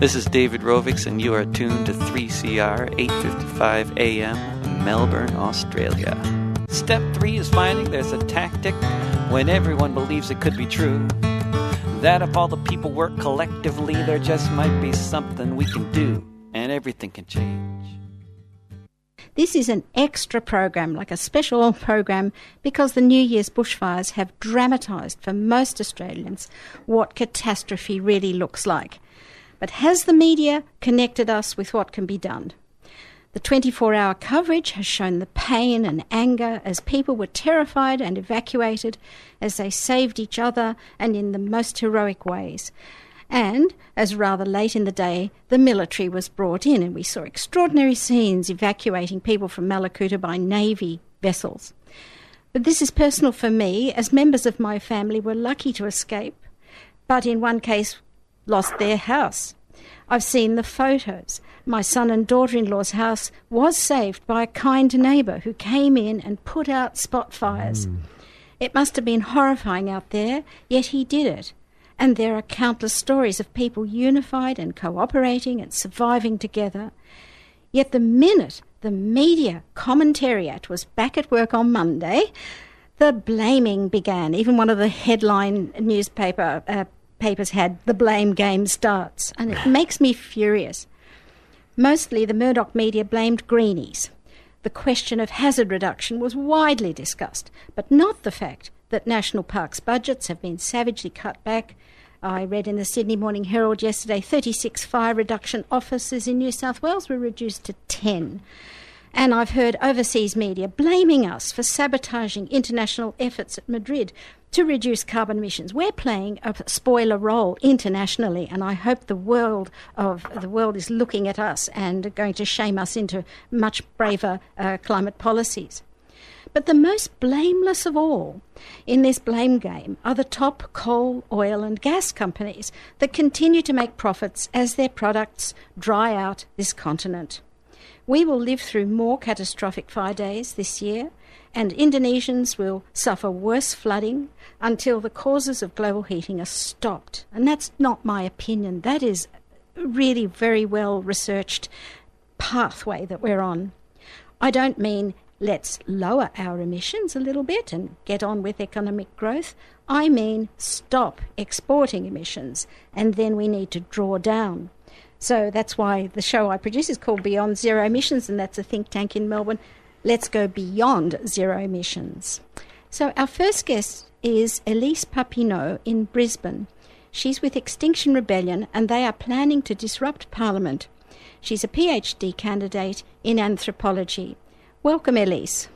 This is David Rovics, and you are tuned to 3CR 855 AM, Melbourne, Australia. Step three is finding there's a tactic when everyone believes it could be true. That if all the people work collectively, there just might be something we can do, and everything can change. This is an extra program, like a special program, because the New Year's bushfires have dramatised for most Australians what catastrophe really looks like. But has the media connected us with what can be done? The 24 hour coverage has shown the pain and anger as people were terrified and evacuated, as they saved each other and in the most heroic ways. And, as rather late in the day, the military was brought in, and we saw extraordinary scenes evacuating people from Mallacoota by Navy vessels. But this is personal for me, as members of my family were lucky to escape, but in one case lost their house. I've seen the photos. My son and daughter in law's house was saved by a kind neighbour who came in and put out spot fires. Mm. It must have been horrifying out there, yet he did it. And there are countless stories of people unified and cooperating and surviving together. Yet the minute the media commentariat was back at work on Monday, the blaming began. Even one of the headline newspaper uh, papers had the blame game starts, and it makes me furious. Mostly the Murdoch media blamed greenies. The question of hazard reduction was widely discussed, but not the fact that national parks budgets have been savagely cut back. I read in the Sydney Morning Herald yesterday 36 fire reduction officers in New South Wales were reduced to 10. And I've heard overseas media blaming us for sabotaging international efforts at Madrid to reduce carbon emissions. We're playing a spoiler role internationally, and I hope the world of the world is looking at us and going to shame us into much braver uh, climate policies. But the most blameless of all in this blame game are the top coal, oil, and gas companies that continue to make profits as their products dry out this continent. We will live through more catastrophic fire days this year, and Indonesians will suffer worse flooding until the causes of global heating are stopped. And that's not my opinion, that is really very well researched pathway that we're on. I don't mean let's lower our emissions a little bit and get on with economic growth. I mean stop exporting emissions and then we need to draw down. So that's why the show I produce is called Beyond Zero Emissions, and that's a think tank in Melbourne. Let's go beyond zero emissions. So our first guest is Elise Papineau in Brisbane. She's with Extinction Rebellion, and they are planning to disrupt Parliament. She's a PhD candidate in anthropology. Welcome, Elise.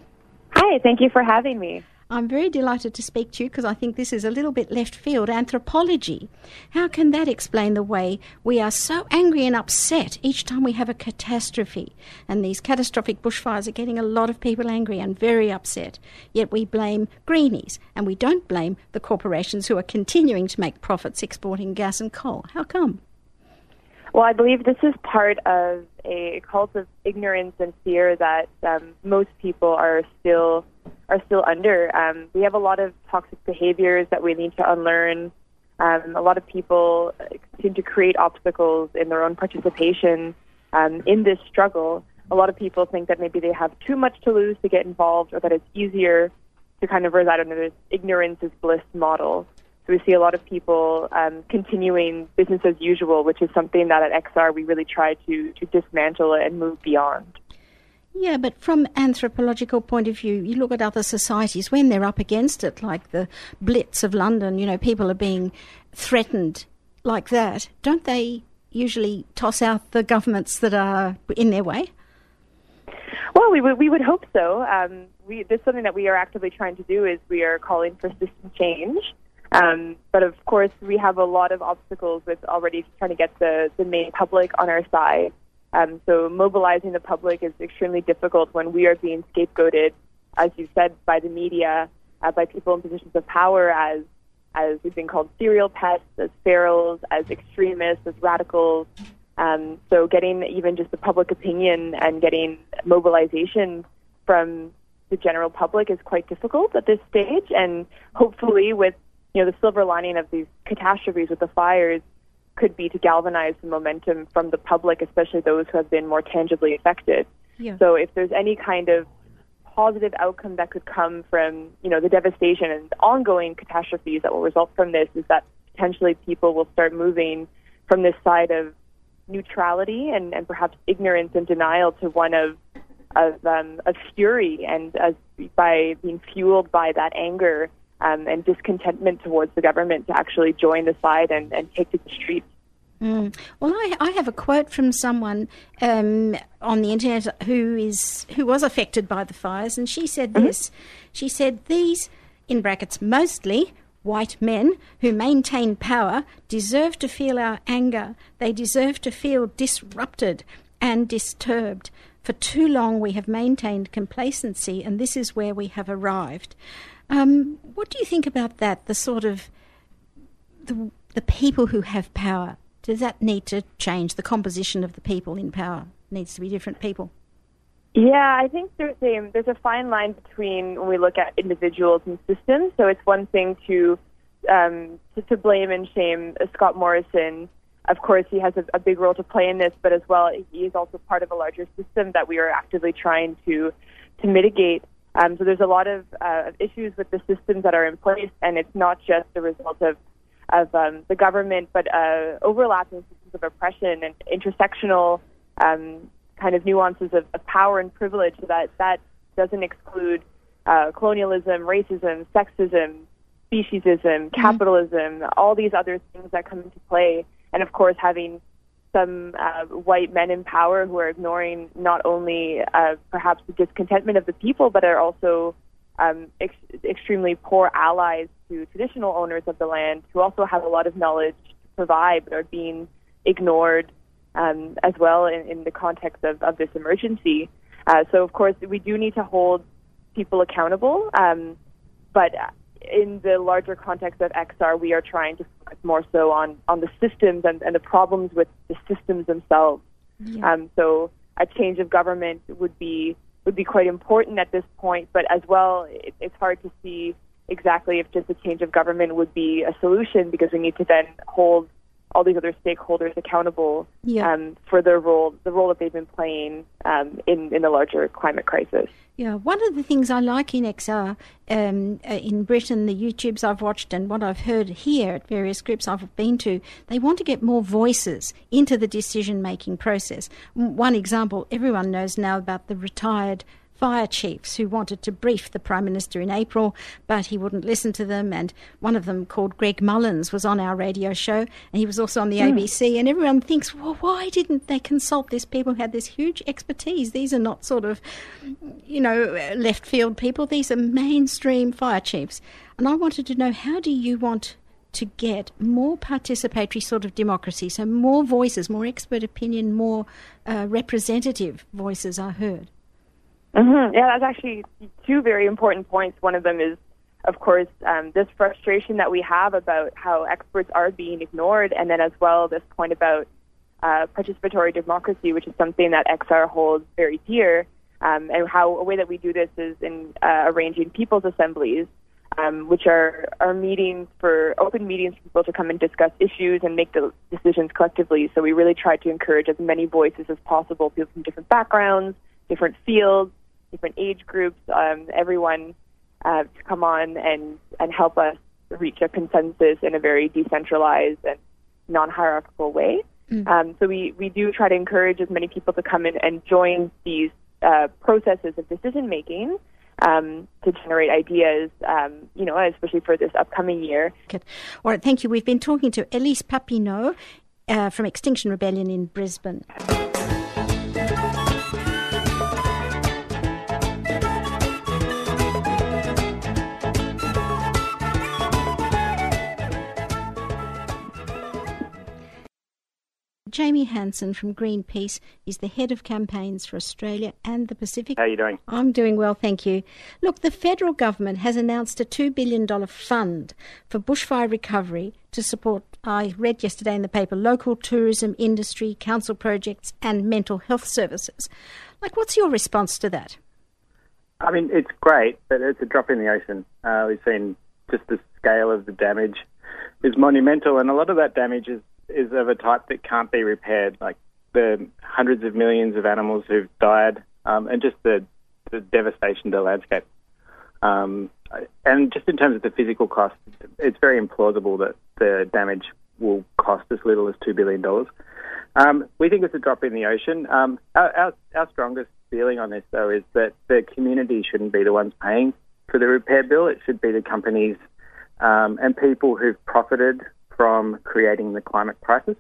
Hi, thank you for having me. I'm very delighted to speak to you because I think this is a little bit left field anthropology. How can that explain the way we are so angry and upset each time we have a catastrophe? And these catastrophic bushfires are getting a lot of people angry and very upset. Yet we blame greenies and we don't blame the corporations who are continuing to make profits exporting gas and coal. How come? Well, I believe this is part of a cult of ignorance and fear that um, most people are still are still under. Um, we have a lot of toxic behaviors that we need to unlearn. Um, a lot of people seem to create obstacles in their own participation um, in this struggle. A lot of people think that maybe they have too much to lose to get involved, or that it's easier to kind of reside under this ignorance is bliss model. So we see a lot of people um, continuing business as usual, which is something that at XR we really try to, to dismantle and move beyond. Yeah, but from anthropological point of view, you look at other societies when they're up against it, like the Blitz of London. You know, people are being threatened like that. Don't they usually toss out the governments that are in their way? Well, we would we would hope so. Um, we, something that we are actively trying to do. Is we are calling for system change. Um, but of course, we have a lot of obstacles with already trying to get the, the main public on our side. Um, so mobilizing the public is extremely difficult when we are being scapegoated, as you said, by the media, uh, by people in positions of power as as we've been called serial pests, as ferals, as extremists, as radicals. Um, so getting even just the public opinion and getting mobilization from the general public is quite difficult at this stage. And hopefully, with you know, the silver lining of these catastrophes with the fires, could be to galvanize the momentum from the public, especially those who have been more tangibly affected. Yeah. So if there's any kind of positive outcome that could come from, you know, the devastation and the ongoing catastrophes that will result from this is that potentially people will start moving from this side of neutrality and, and perhaps ignorance and denial to one of of, um, of fury and as by being fueled by that anger um, and discontentment towards the government to actually join the side and, and take to the streets. Mm. Well, I, I, have a quote from someone um, on the internet who is who was affected by the fires, and she said mm-hmm. this. She said these, in brackets, mostly white men who maintain power deserve to feel our anger. They deserve to feel disrupted and disturbed. For too long, we have maintained complacency, and this is where we have arrived. Um, what do you think about that? The sort of the, the people who have power. Does that need to change? The composition of the people in power needs to be different people. Yeah, I think there's a there's a fine line between when we look at individuals and systems. So it's one thing to um, to, to blame and shame Scott Morrison of course, he has a, a, big role to play in this, but as well, he is also part of a larger system that we are actively trying to to mitigate. Um, so there's a lot of uh, issues with the systems that are in place, and it's not just the result of of um, the government, but uh, overlapping systems of oppression and intersectional um, kind of nuances of, of, power and privilege. That that doesn't exclude uh, colonialism, racism, sexism, speciesism, mm-hmm. capitalism, all these other things that come into play and of course having some uh, white men in power who are ignoring not only uh, perhaps the discontentment of the people, but are also um, ex- extremely poor allies to traditional owners of the land who also have a lot of knowledge to provide but are being ignored um, as well in, in, the context of, of this emergency. Uh, so, of course, we do need to hold people accountable, um, but in the larger context of XR, we are trying to focus more so on, on the systems and, and the problems with the systems themselves. Yeah. Um, so a change of government would be would be quite important at this point, but as well, it, it's hard to see exactly if just a change of government would be a solution because we need to then hold all these other stakeholders accountable yeah. um, for their role, the role that they've been playing um, in in the larger climate crisis. Yeah, one of the things I like in XR um, uh, in Britain, the YouTubes I've watched and what I've heard here at various groups I've been to, they want to get more voices into the decision making process. One example, everyone knows now about the retired fire chiefs who wanted to brief the Prime Minister in April, but he wouldn't listen to them. And one of them, called Greg Mullins, was on our radio show, and he was also on the mm. ABC. And everyone thinks, well, why didn't they consult these people who had this huge expertise? These are not sort of, you know, left field people, these are mainstream fire chiefs. And I wanted to know how do you want to get more participatory sort of democracy, so more voices, more expert opinion, more uh, representative voices are heard? Mm-hmm. Yeah, that's actually two very important points. One of them is, of course, um, this frustration that we have about how experts are being ignored, and then as well this point about uh, participatory democracy, which is something that XR holds very dear, um, and how a way that we do this is in uh, arranging people's assemblies, um, which are, are meetings for open meetings for people to come and discuss issues and make the decisions collectively. So we really try to encourage as many voices as possible, people from different backgrounds, different fields, different age groups, um, everyone uh, to come on and, and help us reach a consensus in a very decentralized and non-hierarchical way. Mm. Um, so we, we do try to encourage as many people to come in and join these uh, processes of decision making um, to generate ideas, um, you know, especially for this upcoming year. All right, thank you. We've been talking to Elise Papineau uh, from Extinction Rebellion in Brisbane. Jamie Hanson from Greenpeace is the head of campaigns for Australia and the Pacific. How are you doing? I'm doing well, thank you. Look, the federal government has announced a $2 billion fund for bushfire recovery to support, I read yesterday in the paper, local tourism industry, council projects, and mental health services. Like, what's your response to that? I mean, it's great, but it's a drop in the ocean. Uh, we've seen just the scale of the damage is monumental, and a lot of that damage is is of a type that can't be repaired. Like the hundreds of millions of animals who've died, um, and just the, the devastation to the landscape. Um, and just in terms of the physical cost, it's very implausible that the damage will cost as little as $2 billion. Um, we think it's a drop in the ocean. Um, our, our, strongest feeling on this, though, is that the community shouldn't be the ones paying for the repair bill. It should be the companies um, and people who've profited from creating the climate crisis.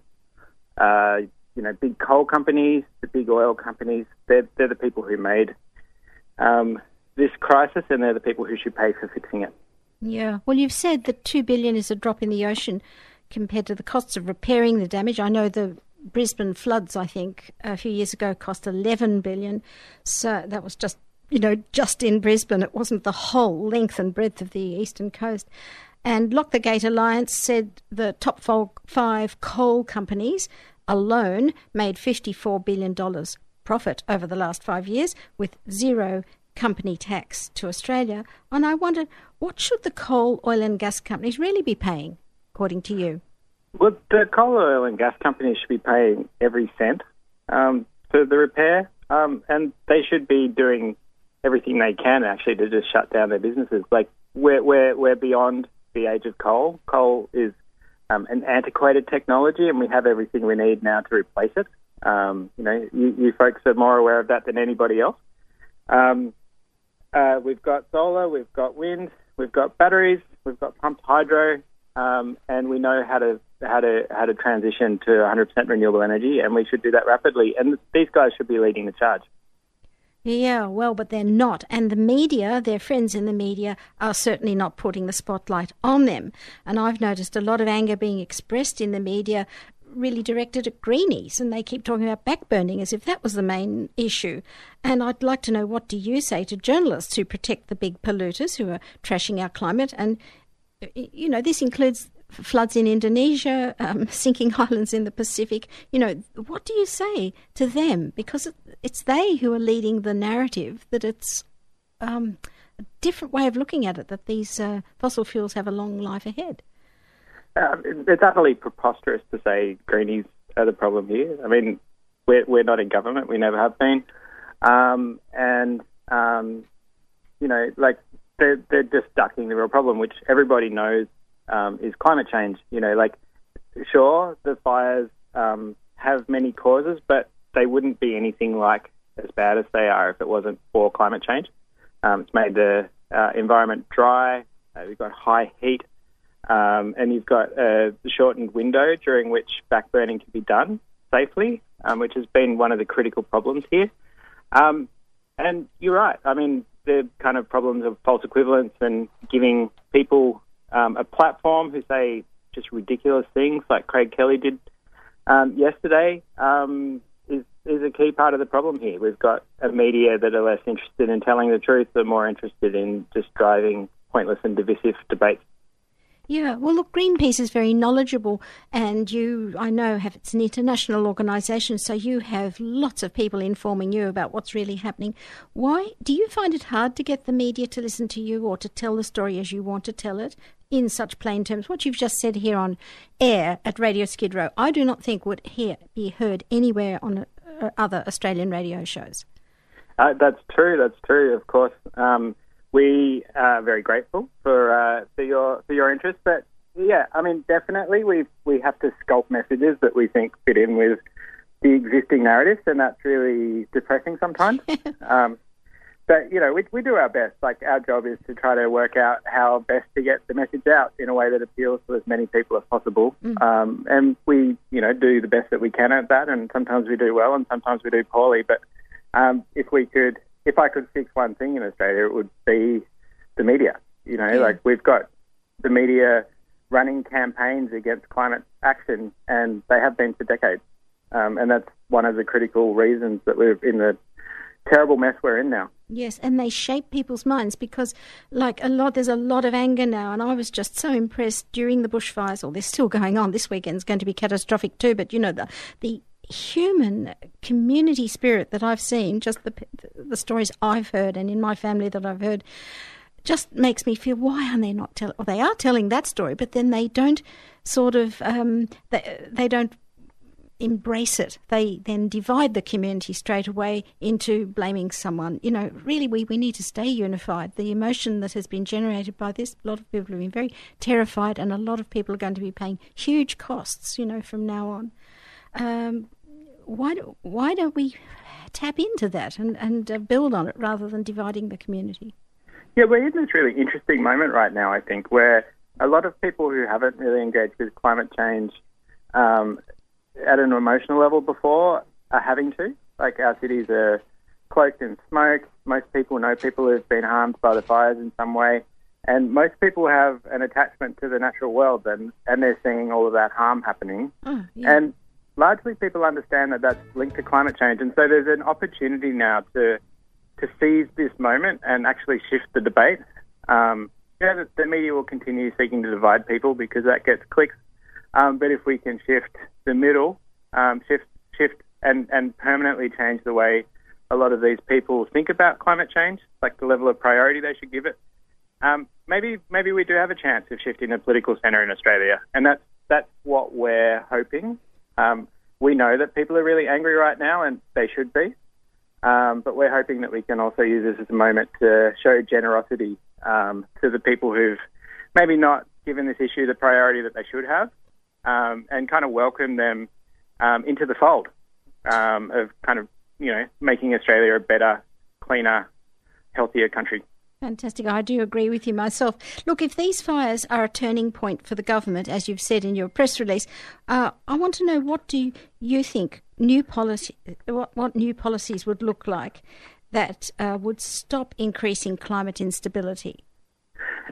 Uh, you know, big coal companies, the big oil companies, they're, they're the people who made um, this crisis, and they're the people who should pay for fixing it. Yeah. Well, you've said that two billion is a drop in the ocean compared to the costs of repairing the damage. I know the Brisbane floods, I think, a few years ago cost 11 billion. So that was just, you know, just in Brisbane. It wasn't the whole length and breadth of the eastern coast. And Lock the Gate Alliance said the top five coal companies alone made $54 billion profit over the last five years with zero company tax to Australia. And I wondered, what should the coal, oil, and gas companies really be paying, according to you? Well, the coal, oil, and gas companies should be paying every cent um, for the repair, um, and they should be doing everything they can actually to just shut down their businesses. Like we're we're we're beyond the age of coal. Coal is um, an antiquated technology, and we have everything we need now to replace it. Um, you know, you, you, folks are more aware of that than anybody else. Um, uh, we've got solar, we've got wind, we've got batteries, we've got pumped hydro, um, and we know how to how to how to transition to 100% renewable energy, and we should do that rapidly. And these guys should be leading the charge. Yeah, well, but they're not. And the media, their friends in the media, are certainly not putting the spotlight on them. And I've noticed a lot of anger being expressed in the media really directed at greenies and they keep talking about backburning as if that was the main issue and i'd like to know what do you say to journalists who protect the big polluters who are trashing our climate and you know this includes floods in Indonesia, um, sinking islands in the Pacific. You know, what do you say to them? Because it's they who are leading the narrative that it's um, a different way of looking at it, that these uh, fossil fuels have a long life ahead. Um, it's utterly preposterous to say greenies are the problem here. I mean, we're, we're not in government, we never have been. Um, and, um, you know, like, they're, they're just ducking the real problem, which everybody knows um, is climate change. You know, like sure the fires um, have many causes, but they wouldn't be anything like as bad as they are if it wasn't for climate change. Um, it's made the uh, environment dry. Uh, we've got high heat, um, and you've got a shortened window during which backburning can be done safely, um, which has been one of the critical problems here. Um, and you're right. I mean, the kind of problems of false equivalence and giving people um, a platform who say just ridiculous things like Craig Kelly did um, yesterday um, is is a key part of the problem here. We've got a media that are less interested in telling the truth, but more interested in just driving pointless and divisive debates. Yeah, well, look, Greenpeace is very knowledgeable, and you, I know, have it's an international organisation, so you have lots of people informing you about what's really happening. Why do you find it hard to get the media to listen to you or to tell the story as you want to tell it in such plain terms? What you've just said here on air at Radio Skid Row, I do not think would hear, be heard anywhere on uh, other Australian radio shows. Uh, that's true. That's true. Of course. Um, we are very grateful for uh, for your for your interest. But yeah, I mean, definitely we we have to sculpt messages that we think fit in with the existing narratives, and that's really depressing sometimes. um, but you know, we we do our best. Like our job is to try to work out how best to get the message out in a way that appeals to as many people as possible. Mm. Um, and we, you know, do the best that we can at that. And sometimes we do well, and sometimes we do poorly. But um, if we could if I could fix one thing in Australia, it would be the media. You know, yeah. like we've got the media running campaigns against climate action, and they have been for decades. Um, and that's one of the critical reasons that we're in the terrible mess we're in now. Yes, and they shape people's minds because, like a lot, there's a lot of anger now. And I was just so impressed during the bushfires, or they're still going on. This weekend's going to be catastrophic too. But you know, the the human community spirit that I've seen, just the the stories I've heard and in my family that I've heard, just makes me feel why aren't they not telling? Well, they are telling that story, but then they don't sort of um, they, they don't embrace it. They then divide the community straight away into blaming someone. You know, really, we, we need to stay unified. The emotion that has been generated by this, a lot of people have been very terrified, and a lot of people are going to be paying huge costs, you know, from now on. Um, why, do, why don't we tap into that and, and uh, build on it rather than dividing the community? Yeah, we're in this really interesting moment right now, I think, where a lot of people who haven't really engaged with climate change um, at an emotional level before are having to. Like our cities are cloaked in smoke. Most people know people who've been harmed by the fires in some way. And most people have an attachment to the natural world and, and they're seeing all of that harm happening. Oh, yeah. And largely people understand that that's linked to climate change. And so there's an opportunity now to, to seize this moment and actually shift the debate. Um, yeah, the, the media will continue seeking to divide people because that gets clicks. Um, but if we can shift the middle, um, shift, shift, and, and permanently change the way a lot of these people think about climate change, like the level of priority they should give it, um, maybe maybe we do have a chance of shifting the political centre in Australia, and that's that's what we're hoping. Um, we know that people are really angry right now, and they should be. Um, but we're hoping that we can also use this as a moment to show generosity um, to the people who've maybe not given this issue the priority that they should have, um, and kind of welcome them um, into the fold um, of kind of you know making Australia a better, cleaner, healthier country. Fantastic. I do agree with you myself. Look, if these fires are a turning point for the government, as you've said in your press release, uh, I want to know what do you think new policy, what, what new policies would look like that uh, would stop increasing climate instability?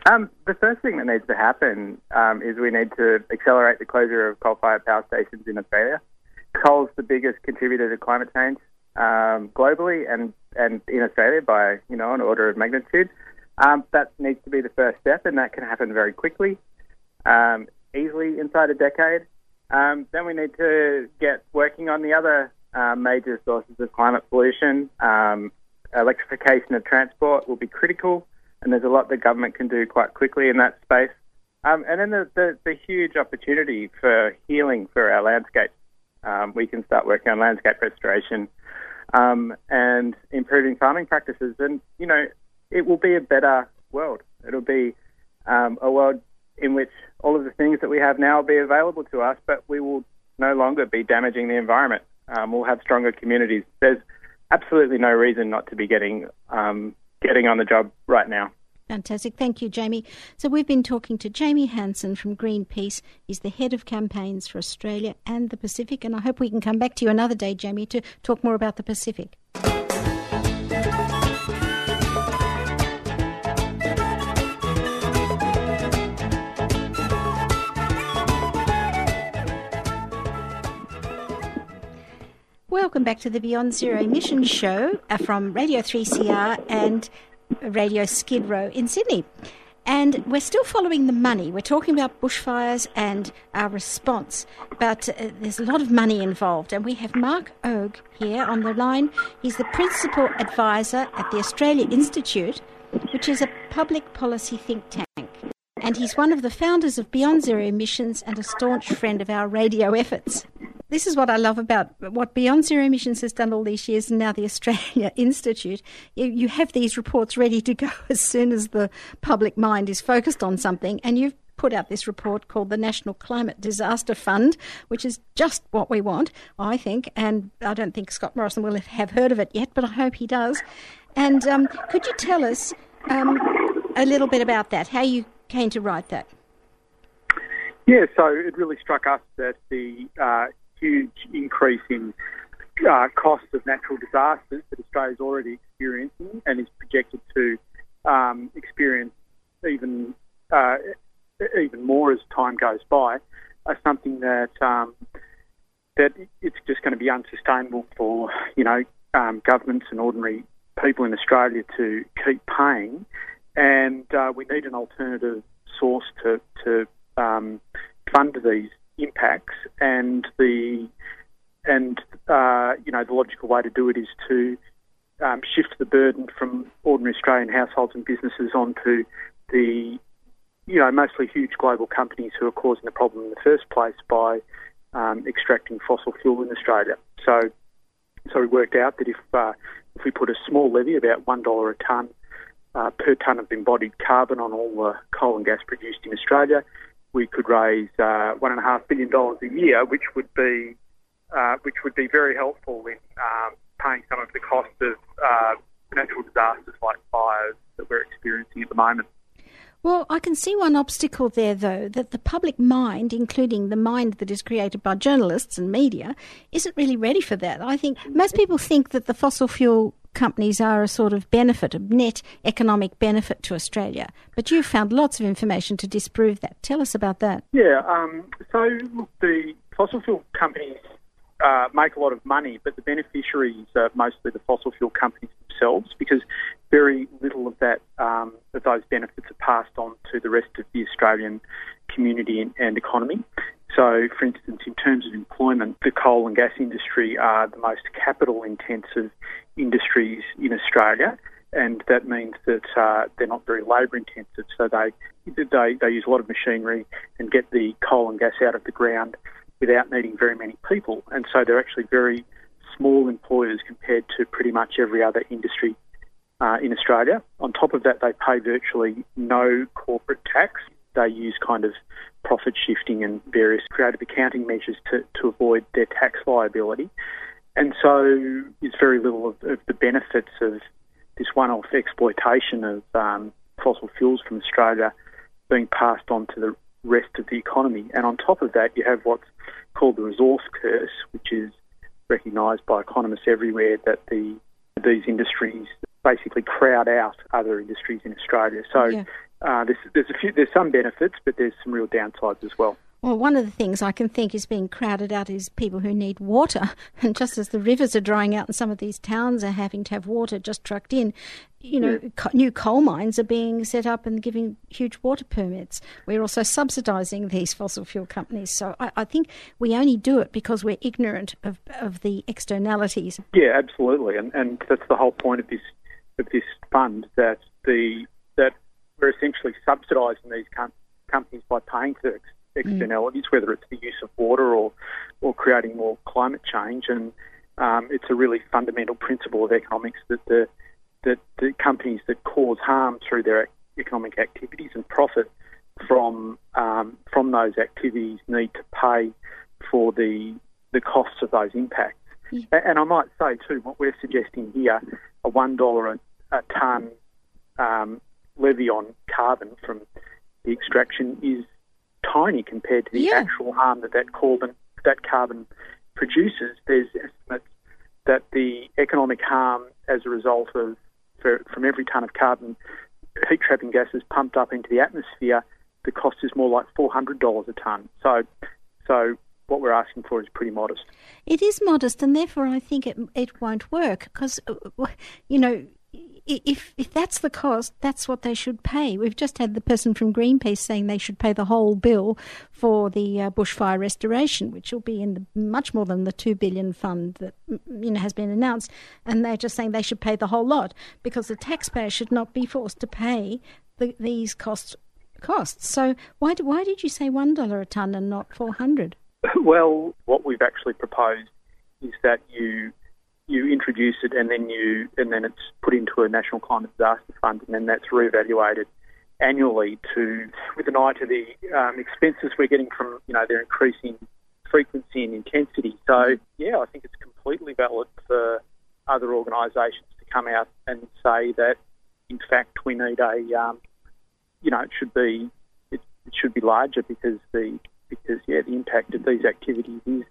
Um, the first thing that needs to happen um, is we need to accelerate the closure of coal-fired power stations in Australia. Coal's the biggest contributor to climate change um, globally and, and in Australia by you know an order of magnitude. Um, that needs to be the first step, and that can happen very quickly, um, easily inside a decade. Um, then we need to get working on the other uh, major sources of climate pollution. electrification of transport will be critical and there's a lot the government can do quite quickly in that space. Um, and then the, the, the, huge opportunity for healing for our landscape. Um, we can start working on landscape restoration um, and improving farming practices. And, you know, it will be a better world. It'll be um, a world in which all of the things that we have now will be available to us, but we will no longer be damaging the environment. Um, we'll have stronger communities. There's absolutely no reason not to be getting um, getting on the job right now. Fantastic. Thank you, Jamie. So, we've been talking to Jamie Hanson from Greenpeace. He's the head of campaigns for Australia and the Pacific. And I hope we can come back to you another day, Jamie, to talk more about the Pacific. Welcome back to the Beyond Zero Emissions Show uh, from Radio 3CR and Radio Skid Row in Sydney. And we're still following the money. We're talking about bushfires and our response, but uh, there's a lot of money involved. And we have Mark Ogge here on the line. He's the principal advisor at the Australia Institute, which is a public policy think tank. And he's one of the founders of Beyond Zero Emissions and a staunch friend of our radio efforts this is what I love about what Beyond Zero Emissions has done all these years, and now the Australia Institute. You, have these reports ready to go as soon as the public mind is focused on something, and you've put out this report called the National Climate Disaster Fund, which is just what we want, I think. And I don't think Scott Morrison will have heard of it yet, but I hope he does. And um, could you tell us um, a little bit about that, how you came to write that? Yeah, so it really struck us that the uh, huge increase in uh, costs of natural disasters that Australia is already experiencing and is projected to um, experience even uh, even more as time goes by, are something that um, that it's just going to be unsustainable for you know um, governments and ordinary people in Australia to keep paying, and uh, we need an alternative source to to um, fund these impacts, and the and uh, you know the logical way to do it is to um, shift the burden from ordinary Australian households and businesses onto the, you know, mostly huge global companies who are causing the problem in the first place by um, extracting fossil fuel in Australia. So, so we worked out that if uh, if we put a small levy, about one dollar a tonne uh, per tonne of embodied carbon on all the coal and gas produced in Australia, we could raise uh, one and a half billion dollars a year, which would be uh, which would be very helpful in um, paying some of the cost of uh, natural disasters like fires that we're experiencing at the moment. Well, I can see one obstacle there, though, that the public mind, including the mind that is created by journalists and media, isn't really ready for that. I think most people think that the fossil fuel companies are a sort of benefit, a net economic benefit to Australia. But you've found lots of information to disprove that. Tell us about that. Yeah, um, so the fossil fuel companies uh, make a lot of money, but the beneficiaries are mostly the fossil fuel companies themselves because very little of that um, of those benefits are passed on to the rest of the Australian community and, and economy. So, for instance, in terms of employment, the coal and gas industry are the most capital intensive industries in Australia, and that means that uh, they're not very labour intensive. So they, they they use a lot of machinery and get the coal and gas out of the ground without needing very many people, and so they're actually very small employers compared to pretty much every other industry uh, in Australia. On top of that, they pay virtually no corporate tax. They use kind of profit shifting and various creative accounting measures to, to avoid their tax liability. And so it's very little of, of the benefits of this one off exploitation of um, fossil fuels from Australia being passed on to the rest of the economy. And on top of that, you have what's called the resource curse, which is recognised by economists everywhere that the these industries basically crowd out other industries in Australia. So yeah. Uh, there's, there's a few there's some benefits, but there's some real downsides as well. Well, one of the things I can think is being crowded out is people who need water. And just as the rivers are drying out and some of these towns are having to have water just trucked in, you know, yeah. co- new coal mines are being set up and giving huge water permits. We're also subsidising these fossil fuel companies. So I, I, think we only do it because we're ignorant of, of the externalities. Yeah, absolutely. And, and that's the whole point of this of this fund that the we're essentially subsidising these com- companies by paying for externalities, mm. whether it's the use of water or or creating more climate change. And um, it's a really fundamental principle of economics that the that the companies that cause harm through their economic activities and profit from um, from those activities need to pay for the the costs of those impacts. Yeah. And I might say too, what we're suggesting here, a one dollar a tonne um, levy on carbon from the extraction is tiny compared to the yeah. actual harm that that carbon that carbon produces. There's estimates that the economic harm as a result of for, from every tonne of carbon heat trapping gases pumped up into the atmosphere, the cost is more like four hundred dollars a tonne. So, so what we're asking for is pretty modest. It is modest, and therefore I think it it won't work because uh, you know if if that's the cost, that's what they should pay. We've just had the person from Greenpeace saying they should pay the whole bill for the uh, bushfire restoration, which will be in the, much more than the two billion fund that you know has been announced. And they're just saying they should pay the whole lot because the taxpayer should not be forced to pay the, these costs. Costs. So why do, why did you say one dollar a ton and not four hundred? Well, what we've actually proposed is that you you introduce it and then you and then it's put into a national climate disaster fund and then that's reevaluated annually to with an eye to the um, expenses we're getting from you know their increasing frequency and intensity. So yeah, I think it's completely valid for other organisations to come out and say that in fact we need a um, you know it should be it, it should be larger because the because yeah the impact of these activities is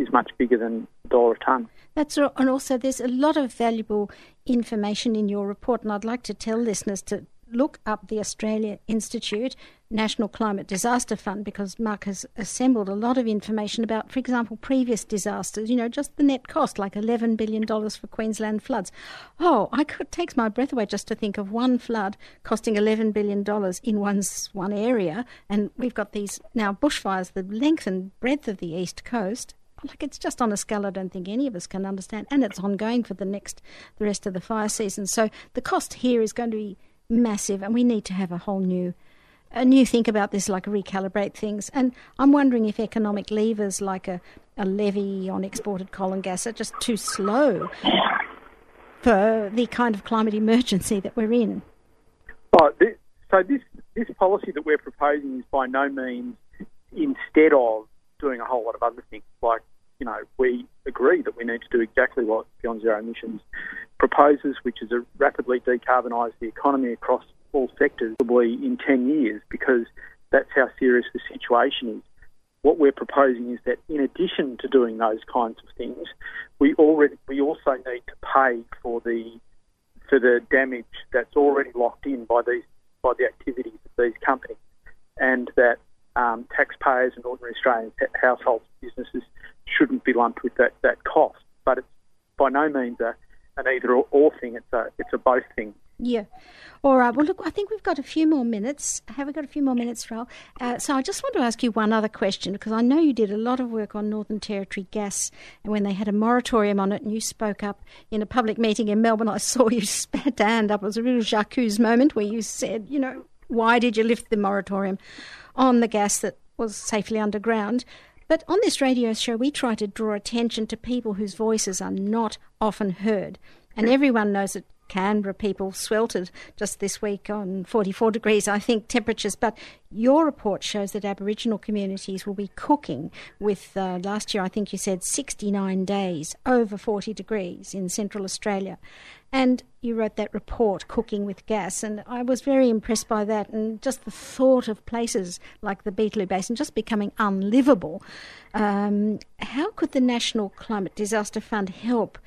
is much bigger than a dollar a tonne. That's. And also, there's a lot of valuable information in your report, and I'd like to tell listeners to look up the Australia Institute National Climate Disaster Fund because Mark has assembled a lot of information about, for example, previous disasters. You know, just the net cost, like $11 billion for Queensland floods. Oh, I could, it takes my breath away just to think of one flood costing $11 billion in one's, one area. And we've got these now bushfires, the length and breadth of the east coast like it's just on a scale I don't think any of us can understand, and it's ongoing for the next the rest of the fire season. So the cost here is going to be massive, and we need to have a whole new a new think about this, like recalibrate things. And I'm wondering if economic levers like a, a levy on exported coal and gas are just too slow for the kind of climate emergency that we're in. Oh, this, so this this policy that we're proposing is by no means instead of doing a whole lot of other things. Like you know, we agree that we need to do exactly what Beyond Zero Emissions proposes, which is to rapidly decarbonise the economy across all sectors, probably in 10 years, because that's how serious the situation is. What we're proposing is that in addition to doing those kinds of things, we already we also need to pay for the for the damage that's already locked in by these by the activities of these companies, and that um, taxpayers and ordinary Australian households and businesses shouldn't be lumped with that, that cost. But it's by no means a, an either or thing. It's a it's a both thing. Yeah. All right. Well, look, I think we've got a few more minutes. Have we got a few more minutes, Ral? Uh, so I just want to ask you one other question because I know you did a lot of work on Northern Territory gas and when they had a moratorium on it and you spoke up in a public meeting in Melbourne, I saw you stand up. It was a real J'accuse moment where you said, you know, why did you lift the moratorium on the gas that was safely underground? But on this radio show, we try to draw attention to people whose voices are not often heard. And everyone knows that Canberra people sweltered just this week on 44 degrees, I think, temperatures. But your report shows that Aboriginal communities will be cooking with, uh, last year I think you said 69 days over 40 degrees in Central Australia. And you wrote that report, Cooking with Gas, and I was very impressed by that. And just the thought of places like the Beetaloo Basin just becoming unlivable. Um, how could the National Climate Disaster Fund help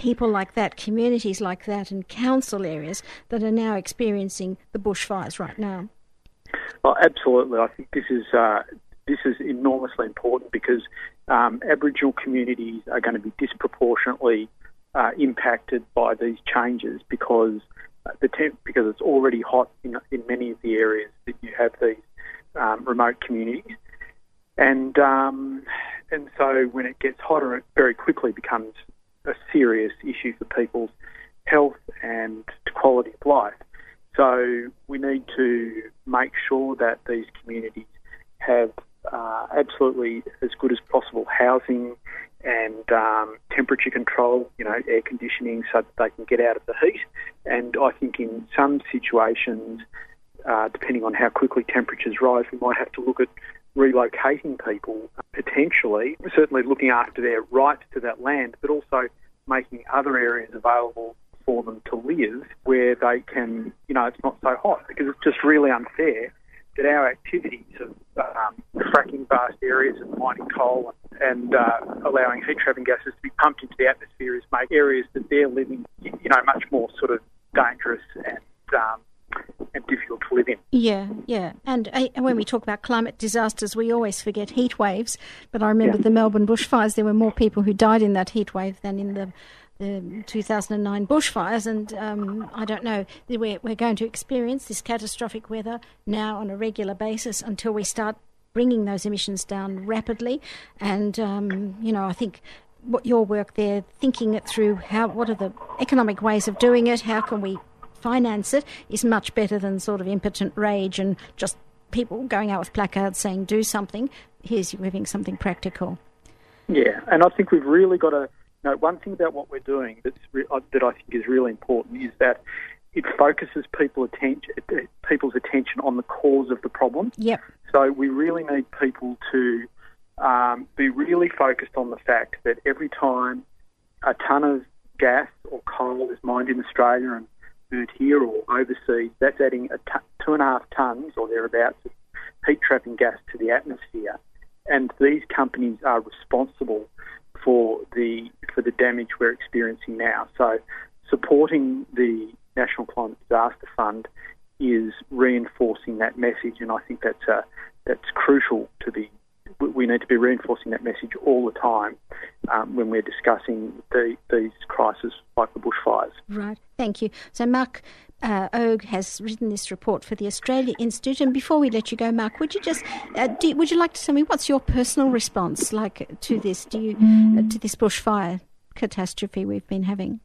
people like that, communities like that, and council areas that are now experiencing the bushfires right now? Well, absolutely. I think this is uh, this is enormously important because um, Aboriginal communities are going to be disproportionately uh, impacted by these changes because uh, the temp because it's already hot in, in many of the areas that you have these um, remote communities, and um, and so when it gets hotter, it very quickly becomes a serious issue for people's health and quality of life. So we need to make sure that these communities have uh, absolutely as good as possible housing and um, temperature control, you know, air conditioning so that they can get out of the heat. And I think in some situations, uh, depending on how quickly temperatures rise, we might have to look at relocating people potentially, certainly looking after their rights to that land, but also making other areas available for them to live where they can, you know, it's not so hot. Because it's just really unfair that our activities of um, fracking vast areas and mining coal and uh, allowing heat trapping gases to be pumped into the atmosphere is make areas that they're living, you know, much more sort of dangerous and um, and difficult to live in. Yeah, yeah. And uh, when we talk about climate disasters, we always forget heat waves. But I remember yeah. the Melbourne bushfires, there were more people who died in that heat wave than in the, the 2009 bushfires. And um, I don't know, we're, we're going to experience this catastrophic weather now on a regular basis until we start bringing those emissions down rapidly. And, um, you know, I think what your work there, thinking it through, how what are the economic ways of doing it? How can we finance it is much better than sort of impotent rage and just people going out with placards saying do something. Here's you giving something practical. Yeah, and I think we've really got to. You know, one thing about what we're doing that's re- uh, that I think is really important is that it focuses people attention, people's attention on the cause of the problem. Yep. So we really need people to um, be really focused on the fact that every time a ton of gas or coal is mined in Australia and burnt here or overseas, that's adding a t- two and a half tonnes or thereabouts of heat trapping gas to the atmosphere. And these companies are responsible for the for the damage we're experiencing now. So supporting the National Climate Disaster Fund is reinforcing that message, and I think that's a, that's crucial to be. we need to be reinforcing that message all the time um, when we're discussing the, these crises like the bushfires. Right, thank you. So, Mark uh, Ogge has written this report for the Australia Institute. And before we let you go, Mark, would you just uh, do, would you like to tell me what's your personal response like to this? Do you uh, to this bushfire catastrophe we've been having?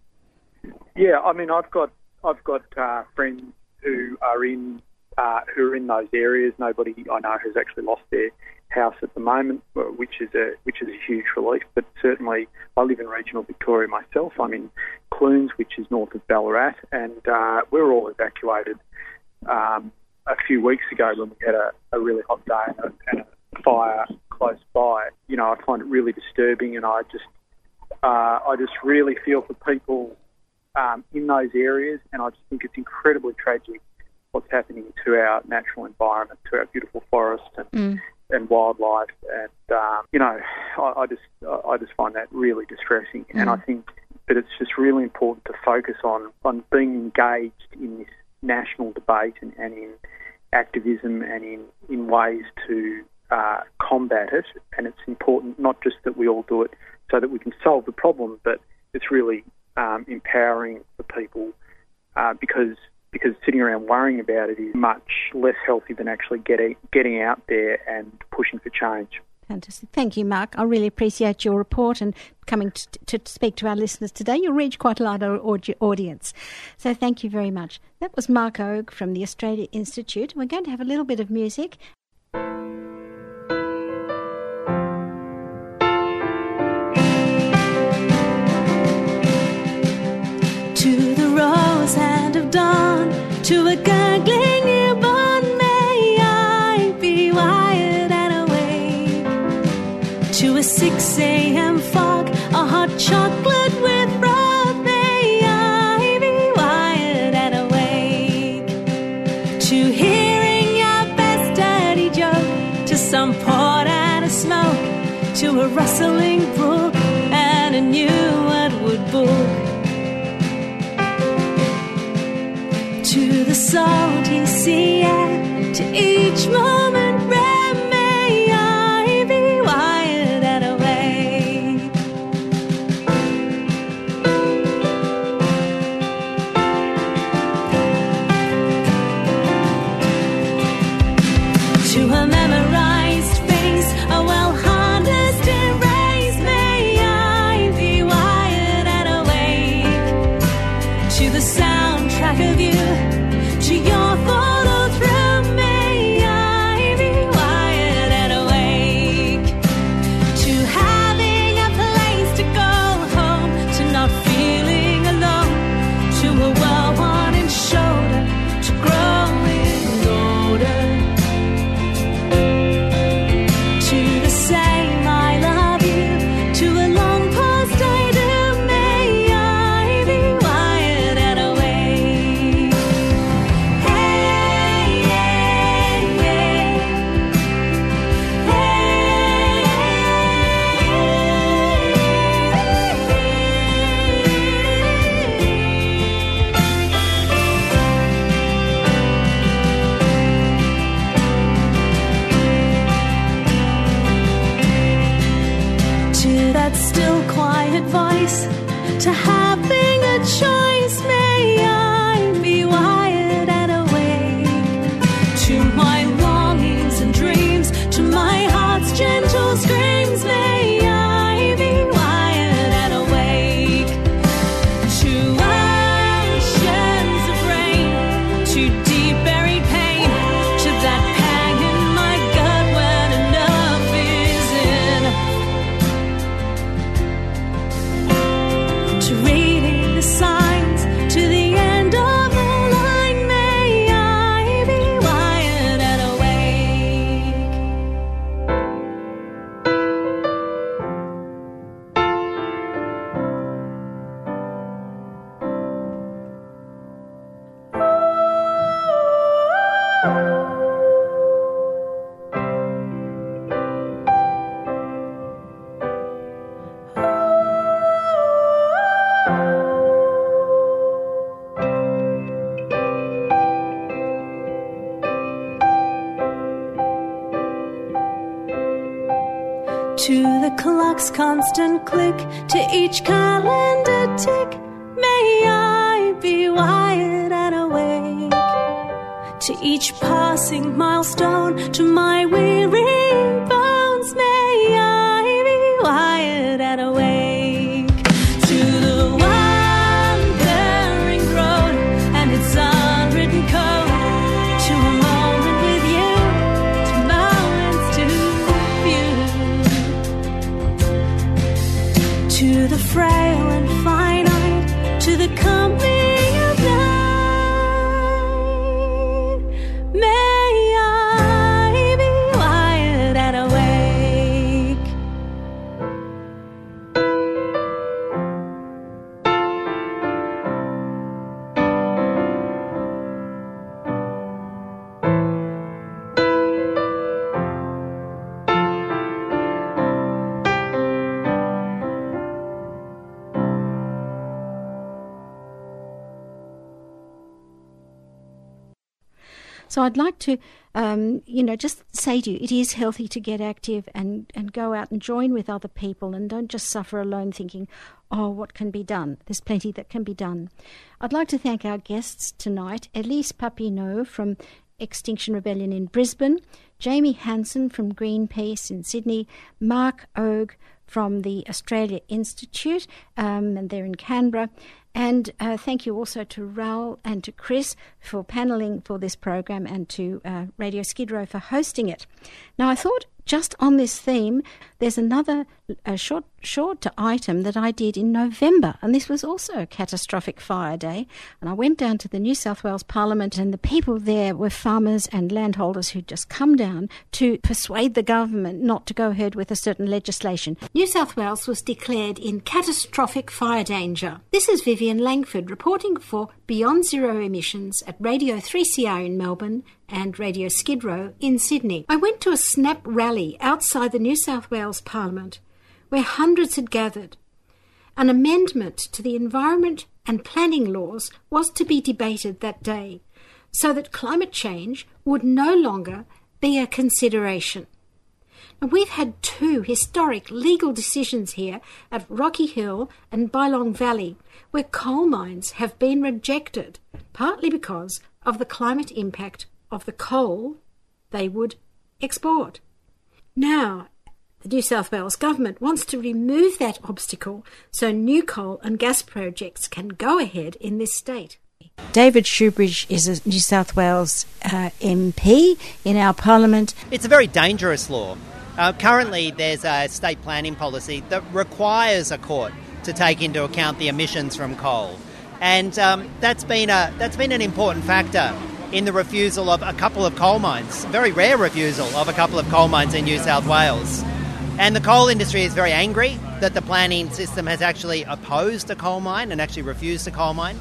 Yeah, I mean, I've got I've got uh, friends who are in uh, who are in those areas. Nobody I know has actually lost their house at the moment, uh, which is a which is a huge relief. But certainly, I live in regional Victoria myself. I'm in Clunes, which is north of Ballarat, and uh, we were all evacuated um, a few weeks ago when we had a, a really hot day and a, and a, fire close by. You know, I find it really disturbing, and I just uh, I just really feel for people um, in those areas, and I just think it's incredibly tragic what's happening to our natural environment, to our beautiful forest, and, mm. And wildlife, and um, you know, I, I, just I just find that really distressing, mm. and I think that it's just really important to focus on on being engaged in this national debate and, and in activism and in in ways to uh, combat it, and it's important not just that we all do it so that we can solve the problem, but it's really um, empowering for people uh, because because sitting around worrying about it is much less healthy than actually getting getting out there and pushing for change. Fantastic. Thank you, Mark. I really appreciate your report and coming to, to speak to our listeners today. You'll reach quite a larger audience. So thank you very much. That was Mark Ogge from the Australia Institute. We're going to have a little bit of music rustling brook and a new Atwood book. to the salty sea air, to each moment milestone, to my weary So I'd like to, um, you know, just say to you, it is healthy to get active and, and go out and join with other people and don't just suffer alone thinking, oh, what can be done? There's plenty that can be done. I'd like to thank our guests tonight, Elise Papineau from Extinction Rebellion in Brisbane, Jamie Hanson from Greenpeace in Sydney, Mark Ogge from the Australia Institute, um, and they're in Canberra. And uh, thank you also to Raoul and to Chris for panelling for this program and to uh, Radio Skid Row for hosting it. Now, I thought just on this theme, there's another uh, short short item that I did in November, and this was also a catastrophic fire day. And I went down to the New South Wales Parliament, and the people there were farmers and landholders who'd just come down to persuade the government not to go ahead with a certain legislation. New South Wales was declared in catastrophic fire danger. This is Vivian Langford reporting for Beyond Zero Emissions at Radio 3CR in Melbourne and Radio Skid Row in Sydney. I went to a snap rally outside the New South Wales Parliament where hundreds had gathered. An amendment to the environment and planning laws was to be debated that day so that climate change would no longer be a consideration. Now, we've had two historic legal decisions here at Rocky Hill and Bylong Valley where coal mines have been rejected, partly because of the climate impact of the coal they would export. Now, the New South Wales government wants to remove that obstacle so new coal and gas projects can go ahead in this state. David Shoebridge is a New South Wales uh, MP in our parliament. It's a very dangerous law. Uh, currently, there's a state planning policy that requires a court to take into account the emissions from coal, and um, that's been a that's been an important factor in the refusal of a couple of coal mines, very rare refusal of a couple of coal mines in New South Wales. And the coal industry is very angry that the planning system has actually opposed a coal mine and actually refused a coal mine.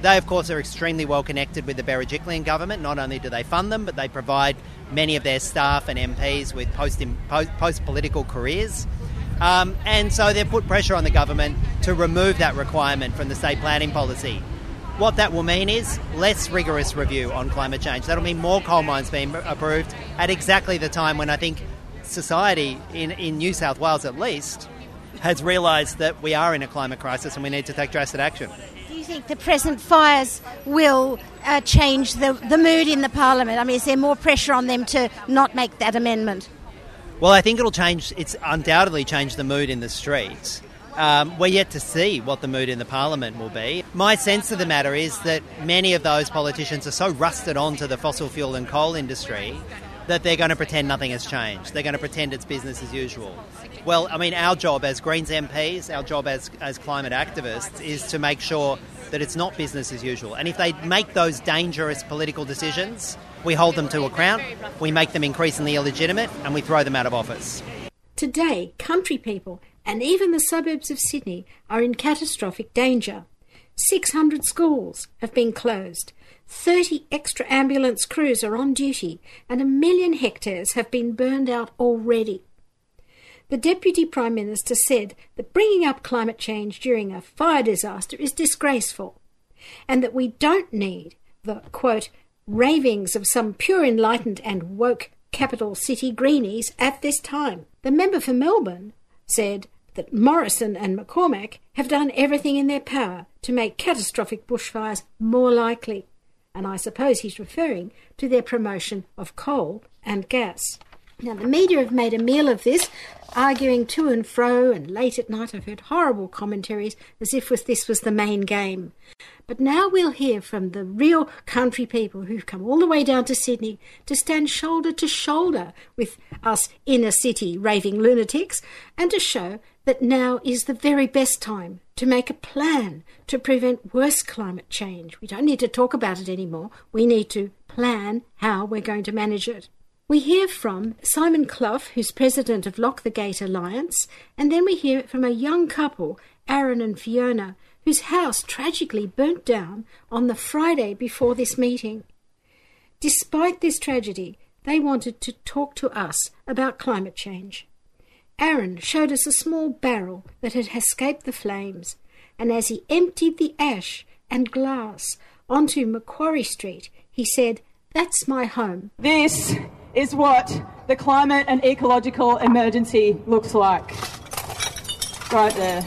They, of course, are extremely well connected with the Berejiklian government. Not only do they fund them, but they provide many of their staff and MPs with post political careers. Um, and so they've put pressure on the government to remove that requirement from the state planning policy. What that will mean is less rigorous review on climate change. That'll mean more coal mines being approved at exactly the time when I think society, in, in New South Wales at least, has realised that we are in a climate crisis and we need to take drastic action. Do you think the present fires will uh, change the, the mood in the Parliament? I mean, is there more pressure on them to not make that amendment? Well, I think it'll change, it's undoubtedly changed the mood in the streets. Um, we're yet to see what the mood in the Parliament will be. My sense of the matter is that many of those politicians are so rusted onto the fossil fuel and coal industry that they're going to pretend nothing has changed. They're going to pretend it's business as usual. Well, I mean, our job as Greens MPs, our job as, as climate activists, is to make sure that it's not business as usual. And if they make those dangerous political decisions, we hold them to account, we make them increasingly illegitimate, and we throw them out of office. Today, country people and even the suburbs of Sydney are in catastrophic danger. 600 schools have been closed. 30 extra ambulance crews are on duty, and a million hectares have been burned out already. The Deputy Prime Minister said that bringing up climate change during a fire disaster is disgraceful, and that we don't need the, quote, ravings of some pure enlightened and woke capital city greenies at this time. The member for Melbourne said that Morrison and McCormack have done everything in their power to make catastrophic bushfires more likely. And I suppose he's referring to their promotion of coal and gas. Now, the media have made a meal of this, arguing to and fro, and late at night I've heard horrible commentaries as if this was the main game. But now we'll hear from the real country people who've come all the way down to Sydney to stand shoulder to shoulder with us inner city raving lunatics and to show that now is the very best time to make a plan to prevent worse climate change. We don't need to talk about it anymore. We need to plan how we're going to manage it. We hear from Simon Clough, who's president of Lock the Gate Alliance, and then we hear from a young couple, Aaron and Fiona, whose house tragically burnt down on the Friday before this meeting. Despite this tragedy, they wanted to talk to us about climate change. Aaron showed us a small barrel that had escaped the flames, and as he emptied the ash and glass onto Macquarie Street, he said, That's my home. This is what the climate and ecological emergency looks like. Right there.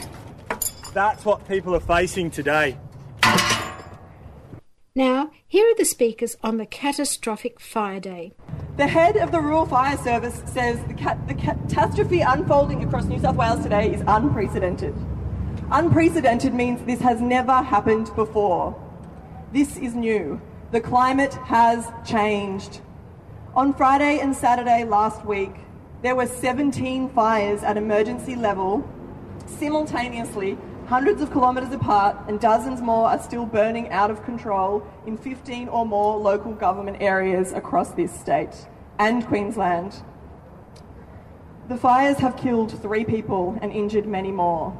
That's what people are facing today. Now, here are the speakers on the catastrophic fire day. The head of the Rural Fire Service says the, cat- the catastrophe unfolding across New South Wales today is unprecedented. Unprecedented means this has never happened before. This is new. The climate has changed. On Friday and Saturday last week, there were 17 fires at emergency level simultaneously, hundreds of kilometres apart, and dozens more are still burning out of control in 15 or more local government areas across this state and Queensland. The fires have killed three people and injured many more.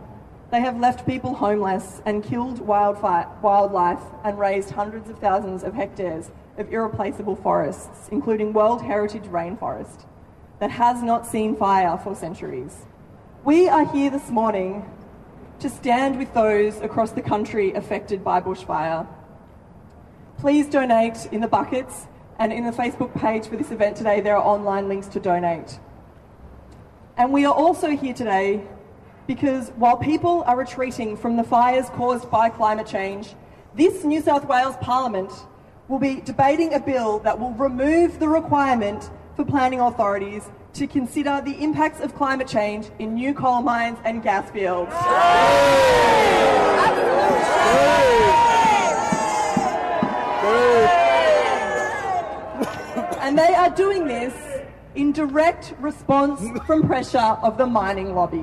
They have left people homeless and killed wildlife and razed hundreds of thousands of hectares of irreplaceable forests, including World Heritage rainforest, that has not seen fire for centuries. We are here this morning to stand with those across the country affected by bushfire. Please donate in the buckets and in the Facebook page for this event today, there are online links to donate. And we are also here today because while people are retreating from the fires caused by climate change, this New South Wales Parliament will be debating a bill that will remove the requirement for planning authorities to consider the impacts of climate change in new coal mines and gas fields. And they are doing this in direct response from pressure of the mining lobby.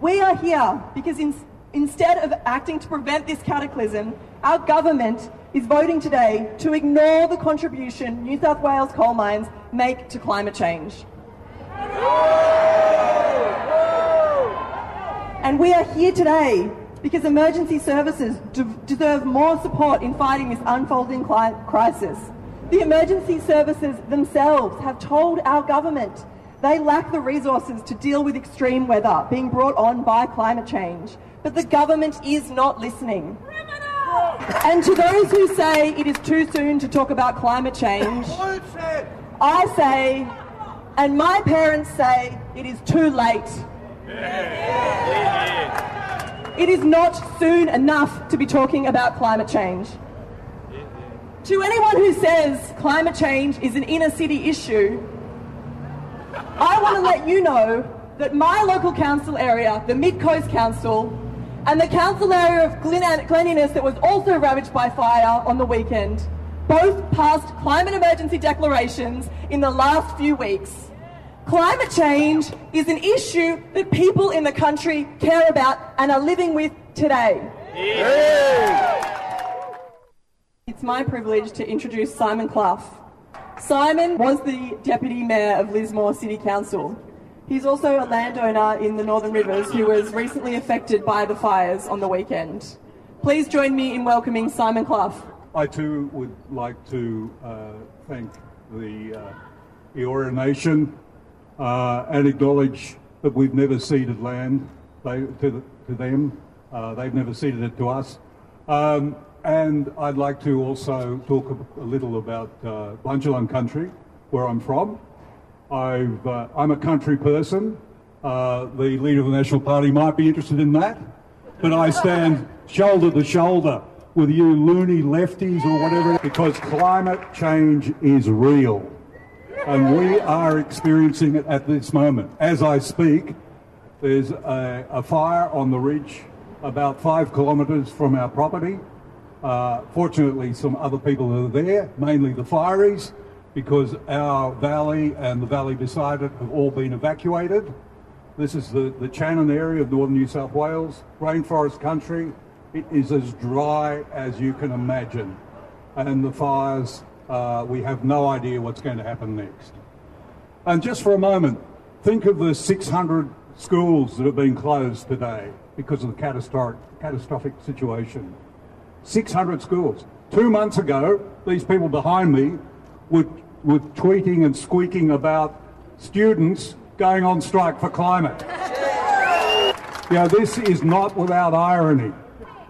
We are here because in, instead of acting to prevent this cataclysm, our government is voting today to ignore the contribution New South Wales coal mines make to climate change. And we are here today because emergency services de- deserve more support in fighting this unfolding cli- crisis. The emergency services themselves have told our government they lack the resources to deal with extreme weather being brought on by climate change. But the government is not listening. And to those who say it is too soon to talk about climate change, I say, and my parents say, it is too late. It is not soon enough to be talking about climate change. To anyone who says climate change is an inner city issue, I want to let you know that my local council area, the Mid Coast Council, and the council area of Innes that was also ravaged by fire on the weekend, both passed climate emergency declarations in the last few weeks. Climate change is an issue that people in the country care about and are living with today. It's my privilege to introduce Simon Clough. Simon was the Deputy Mayor of Lismore City Council. He's also a landowner in the Northern Rivers who was recently affected by the fires on the weekend. Please join me in welcoming Simon Clough. I too would like to uh, thank the uh, Eora Nation uh, and acknowledge that we've never ceded land they, to, to them. Uh, they've never ceded it to us. Um, and I'd like to also talk a, a little about uh, country, where I'm from. I've, uh, I'm a country person. Uh, the leader of the National Party might be interested in that, but I stand shoulder to shoulder with you loony lefties or whatever because climate change is real. And we are experiencing it at this moment. As I speak, there's a, a fire on the ridge about five kilometres from our property. Uh, fortunately, some other people are there, mainly the fireys, because our valley and the valley beside it have all been evacuated. This is the, the Channon area of northern New South Wales, rainforest country. It is as dry as you can imagine. And the fires, uh, we have no idea what's going to happen next. And just for a moment, think of the 600 schools that have been closed today because of the catastrophic, catastrophic situation. 600 schools. Two months ago, these people behind me were, were tweeting and squeaking about students going on strike for climate. Yeah, this is not without irony.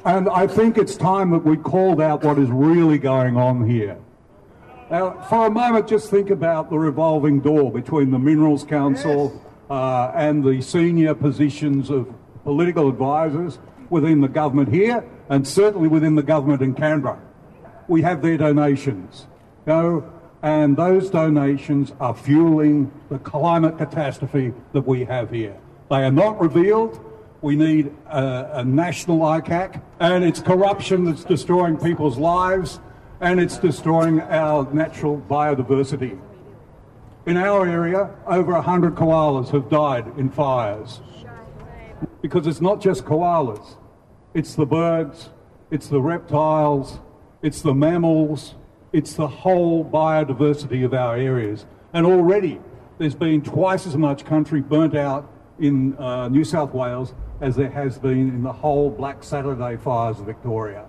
And I think it's time that we called out what is really going on here. Now, for a moment, just think about the revolving door between the Minerals Council uh, and the senior positions of political advisors within the government here and certainly within the government in Canberra. We have their donations, you know, and those donations are fueling the climate catastrophe that we have here. They are not revealed. We need a, a national ICAC, and it's corruption that's destroying people's lives and it's destroying our natural biodiversity. In our area, over 100 koalas have died in fires. Because it's not just koalas, it's the birds, it's the reptiles, it's the mammals, it's the whole biodiversity of our areas. And already there's been twice as much country burnt out in uh, New South Wales as there has been in the whole Black Saturday fires of Victoria.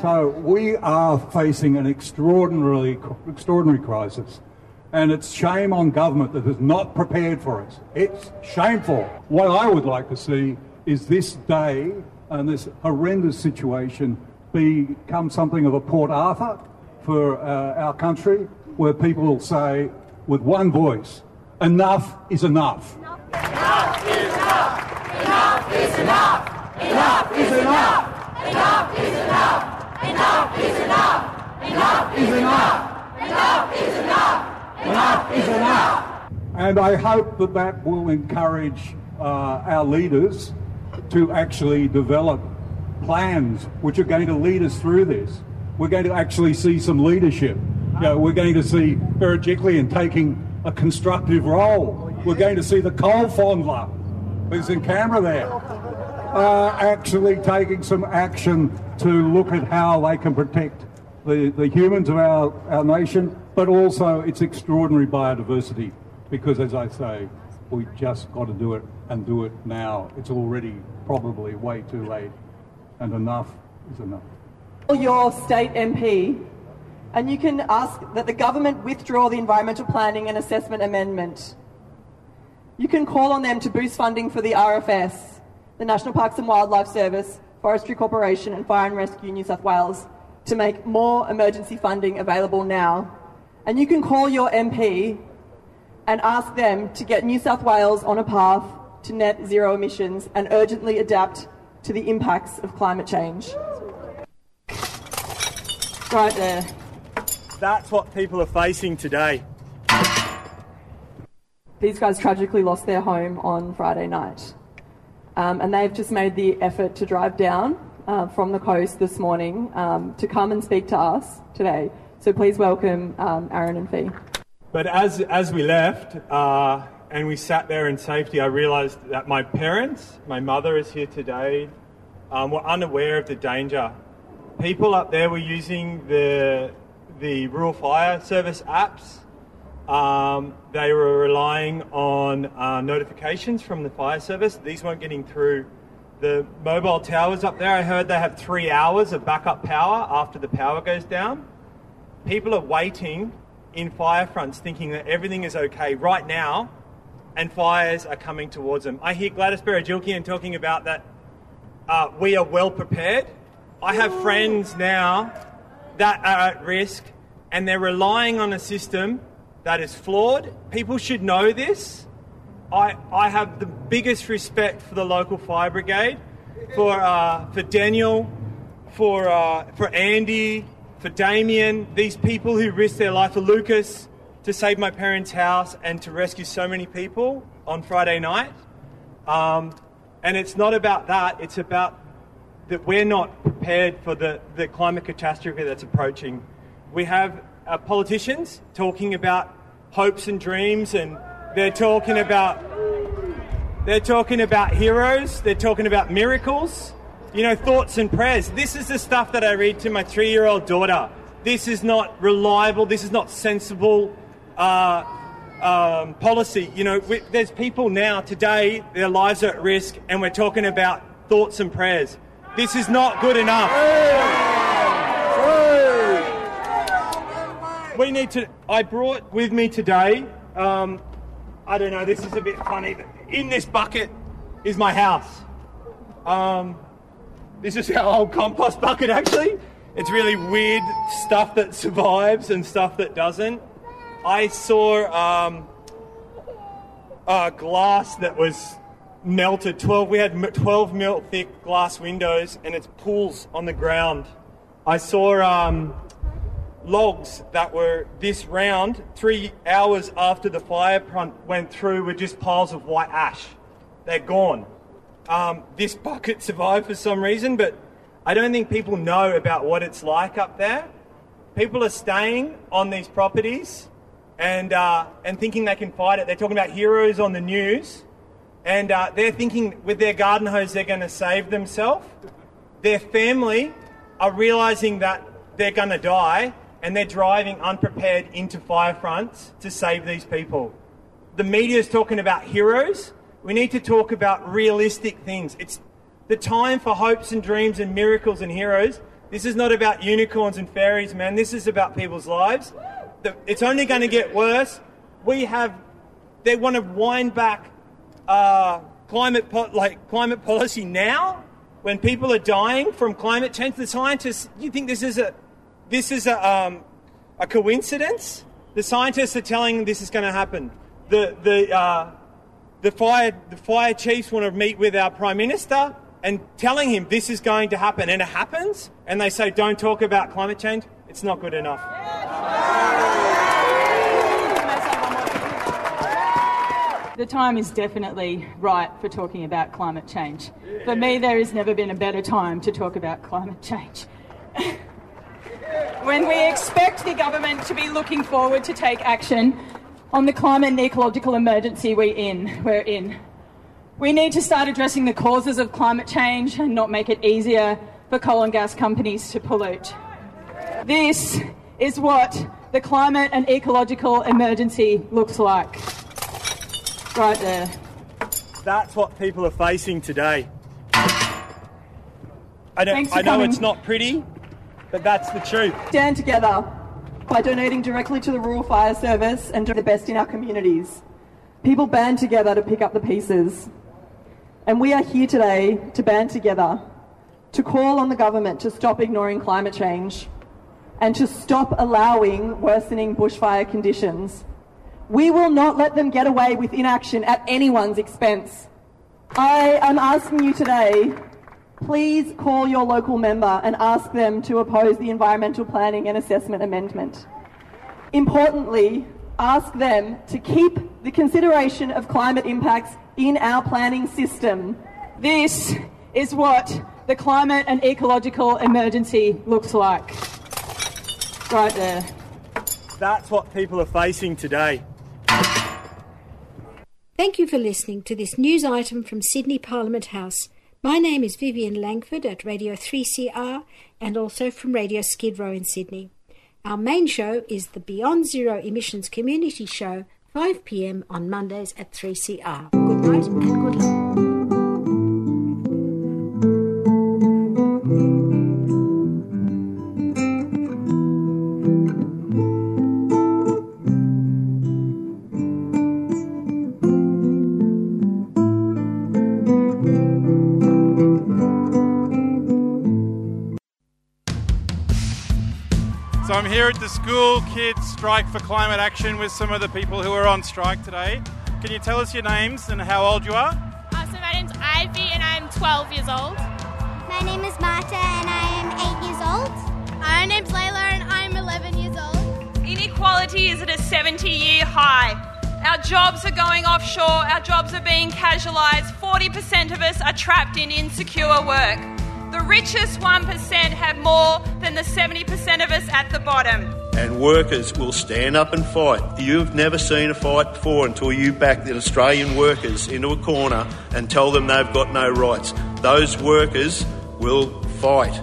So we are facing an extraordinarily extraordinary crisis. And it's shame on government that is not prepared for us. It's shameful. What I would like to see is this day and this horrendous situation become something of a Port Arthur for uh, our country, where people will say with one voice, enough is enough. Enough is enough! Enough is enough! Enough is enough! Enough is enough! Enough is enough! Enough is enough! Enough is enough! Enough is enough! And I hope that that will encourage uh, our leaders to actually develop plans which are going to lead us through this. We're going to actually see some leadership. You know, we're going to see Berejiklian taking a constructive role. We're going to see the coal fondler, who's in Canberra there, uh, actually taking some action to look at how they can protect the, the humans of our, our nation, but also its extraordinary biodiversity. Because, as I say, we just got to do it and do it now. It's already probably way too late, and enough is enough. Your state MP, and you can ask that the government withdraw the environmental planning and assessment amendment. You can call on them to boost funding for the RFS, the National Parks and Wildlife Service, Forestry Corporation, and Fire and Rescue New South Wales to make more emergency funding available now. And you can call your MP and ask them to get New South Wales on a path to net zero emissions and urgently adapt to the impacts of climate change. Right there. That's what people are facing today. These guys tragically lost their home on Friday night. Um, and they've just made the effort to drive down uh, from the coast this morning um, to come and speak to us today. So please welcome um, Aaron and Fee. But as, as we left uh, and we sat there in safety, I realised that my parents, my mother is here today, um, were unaware of the danger. People up there were using the, the Rural Fire Service apps. Um, they were relying on uh, notifications from the fire service. These weren't getting through. The mobile towers up there, I heard they have three hours of backup power after the power goes down. People are waiting in fire fronts thinking that everything is okay right now and fires are coming towards them. I hear Gladys Berejiklian talking about that uh, we are well prepared. I have friends now that are at risk and they're relying on a system that is flawed. People should know this. I, I have the biggest respect for the local fire brigade, for, uh, for Daniel, for, uh, for Andy, for Damien, these people who risked their life, for Lucas, to save my parents' house and to rescue so many people on Friday night. Um, and it's not about that, it's about that we're not prepared for the, the climate catastrophe that's approaching. We have uh, politicians talking about hopes and dreams, and they're talking about they're talking about heroes, they're talking about miracles, you know, thoughts and prayers. This is the stuff that I read to my three-year-old daughter. This is not reliable. This is not sensible uh, um, policy. You know, we, there's people now today, their lives are at risk, and we're talking about thoughts and prayers. This is not good enough. We need to. I brought with me today. Um, I don't know. This is a bit funny. In this bucket is my house. Um, this is our old compost bucket. Actually, it's really weird stuff that survives and stuff that doesn't. I saw um, a glass that was melted. Twelve. We had twelve mil thick glass windows, and it's pools on the ground. I saw um, logs that were this round. Three hours after the fire front went through, were just piles of white ash. They're gone. Um, this bucket survived for some reason, but I don't think people know about what it's like up there. People are staying on these properties and uh, and thinking they can fight it. They're talking about heroes on the news, and uh, they're thinking with their garden hose they're going to save themselves. Their family are realizing that they're going to die, and they're driving unprepared into fire fronts to save these people. The media is talking about heroes. We need to talk about realistic things. It's the time for hopes and dreams and miracles and heroes. This is not about unicorns and fairies, man. This is about people's lives. It's only going to get worse. We have, they want to wind back uh, climate po- like climate policy now, when people are dying from climate change. The scientists, you think this is a, this is a, um, a coincidence? The scientists are telling this is going to happen. The the uh, the fire the fire chiefs want to meet with our prime minister and telling him this is going to happen, and it happens, and they say don't talk about climate change. It's not good enough. The time is definitely right for talking about climate change. For me, there has never been a better time to talk about climate change. when we expect the government to be looking forward to take action on the climate and ecological emergency we're in, we're in. We need to start addressing the causes of climate change and not make it easier for coal and gas companies to pollute. This is what the climate and ecological emergency looks like. Right there. That's what people are facing today. I for I know it's not pretty, but that's the truth. Stand together by donating directly to the Rural Fire Service and do the best in our communities. People band together to pick up the pieces. And we are here today to band together to call on the government to stop ignoring climate change and to stop allowing worsening bushfire conditions. We will not let them get away with inaction at anyone's expense. I am asking you today please call your local member and ask them to oppose the Environmental Planning and Assessment Amendment. Importantly, ask them to keep the consideration of climate impacts in our planning system. This is what the climate and ecological emergency looks like. Right there. That's what people are facing today. Thank you for listening to this news item from Sydney Parliament House. My name is Vivian Langford at Radio 3CR and also from Radio Skid Row in Sydney. Our main show is the Beyond Zero Emissions Community Show, 5 pm on Mondays at 3CR. Good night and good luck. Here at the School Kids Strike for Climate Action with some of the people who are on strike today. Can you tell us your names and how old you are? Uh, so my name's Ivy and I'm 12 years old. My name is Marta and I am 8 years old. My name's Layla and I'm 11 years old. Inequality is at a 70 year high. Our jobs are going offshore, our jobs are being casualised. 40% of us are trapped in insecure work. The richest 1% have more than the 70% of us at the bottom. And workers will stand up and fight. You've never seen a fight before until you back the Australian workers into a corner and tell them they've got no rights. Those workers will fight.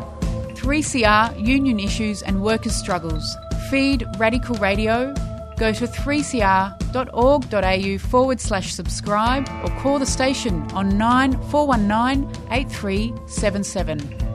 3CR, union issues and workers' struggles. Feed Radical Radio. Go to 3cr.org.au forward slash subscribe or call the station on 9419 8377.